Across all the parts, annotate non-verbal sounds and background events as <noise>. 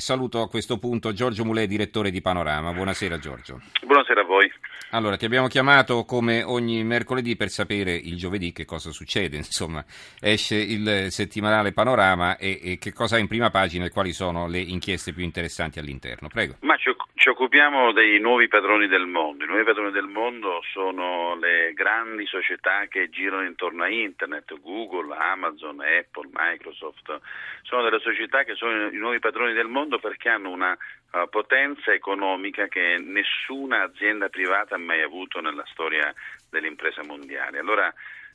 saluto a questo punto Giorgio Mulè, direttore di Panorama. Buonasera Giorgio. Buonasera a voi. Allora, ti abbiamo chiamato come ogni mercoledì per sapere il giovedì che cosa succede. <laughs> Insomma, esce il settimanale Panorama e, e che cosa ha in prima pagina e quali sono le inchieste più interessanti all'interno. Prego. Ma ci, ci occupiamo dei nuovi padroni del mondo. I nuovi padroni del mondo sono le grandi società che girano intorno a Internet, Google, Amazon, Apple, Microsoft. Sono delle società che sono i nuovi padroni del mondo perché hanno una uh, potenza economica che nessuna azienda privata ha mai avuto nella storia dell'impresa mondiale. Allora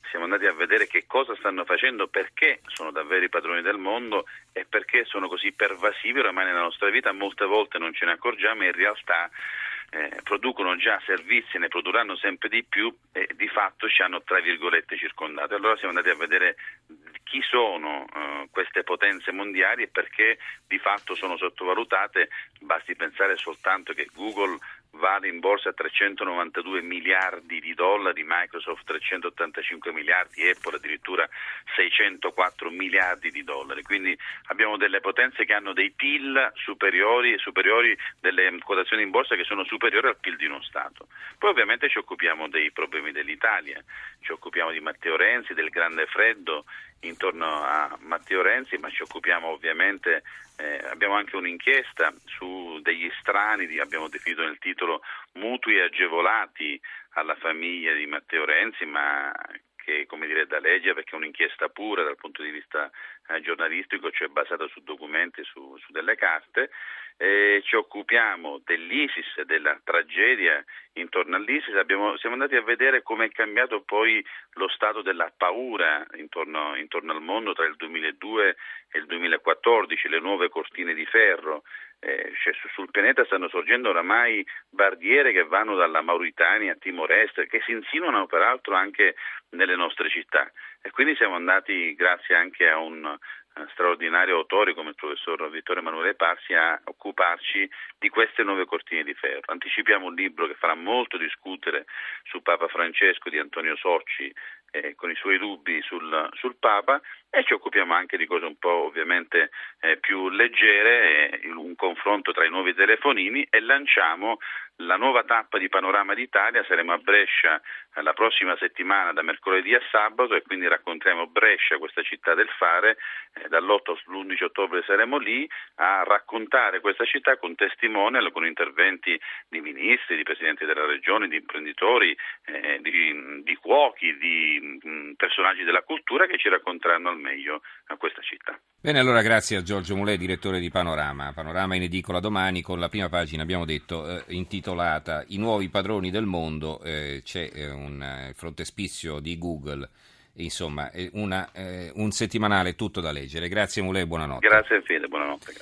siamo andati a vedere che cosa stanno facendo, perché sono davvero i padroni del mondo e perché sono così pervasivi oramai nella nostra vita, molte volte non ce ne accorgiamo e in realtà eh, producono già servizi, ne produrranno sempre di più e di fatto ci hanno tra virgolette circondati. Allora siamo andati a vedere chi sono uh, queste potenze mondiali e perché di fatto sono sottovalutate, basti pensare soltanto che Google vale in borsa 392 miliardi di dollari, Microsoft 385 miliardi, Apple addirittura 604 miliardi di dollari. Quindi abbiamo delle potenze che hanno dei PIL superiori, superiori delle quotazioni in borsa che sono superiori al PIL di uno Stato. Poi ovviamente ci occupiamo dei problemi dell'Italia, ci occupiamo di Matteo Renzi, del grande freddo intorno a Matteo Renzi, ma ci occupiamo ovviamente, eh, abbiamo anche un'inchiesta su degli strani, abbiamo definito nel titolo mutui agevolati alla famiglia di Matteo Renzi, ma che dire da leggere perché è un'inchiesta pura dal punto di vista eh, giornalistico, cioè basata su documenti, su, su delle carte. Eh, ci occupiamo dell'ISIS, della tragedia intorno all'ISIS, Abbiamo, siamo andati a vedere come è cambiato poi lo stato della paura intorno, intorno al mondo tra il 2002 e il 2014, le nuove cortine di ferro, eh, sul pianeta stanno sorgendo oramai barriere che vanno dalla Mauritania a Timor-Est, che si insinuano peraltro anche nelle nostre città. E quindi siamo andati, grazie anche a un straordinario autore come il professor Vittorio Emanuele Parsi a occuparci di queste nuove cortine di ferro. Anticipiamo un libro che farà molto discutere su Papa Francesco di Antonio Socci eh, con i suoi dubbi sul, sul, Papa e ci occupiamo anche di cose un po' ovviamente eh, più leggere, eh, un confronto tra i nuovi telefonini e lanciamo la nuova tappa di Panorama d'Italia, saremo a Brescia eh, la prossima settimana da mercoledì a sabato e quindi racconteremo Brescia, questa città del fare, eh, dall'8 all'11 ottobre saremo lì a raccontare questa città con testimonial, con interventi di ministri, di presidenti della regione, di imprenditori, eh, di, di, cuochi, di mh, mm, personaggi della cultura che ci racconteranno al meglio a questa città. Bene, allora grazie a Giorgio Mulè, direttore di Panorama. Panorama in edicola domani con la prima pagina, abbiamo detto, eh, intitolata I nuovi padroni del mondo, eh, c'è eh, un eh, frontespizio di Google, insomma una, eh, un settimanale tutto da leggere. Grazie Mulè, buonanotte. Grazie Fede, buonanotte.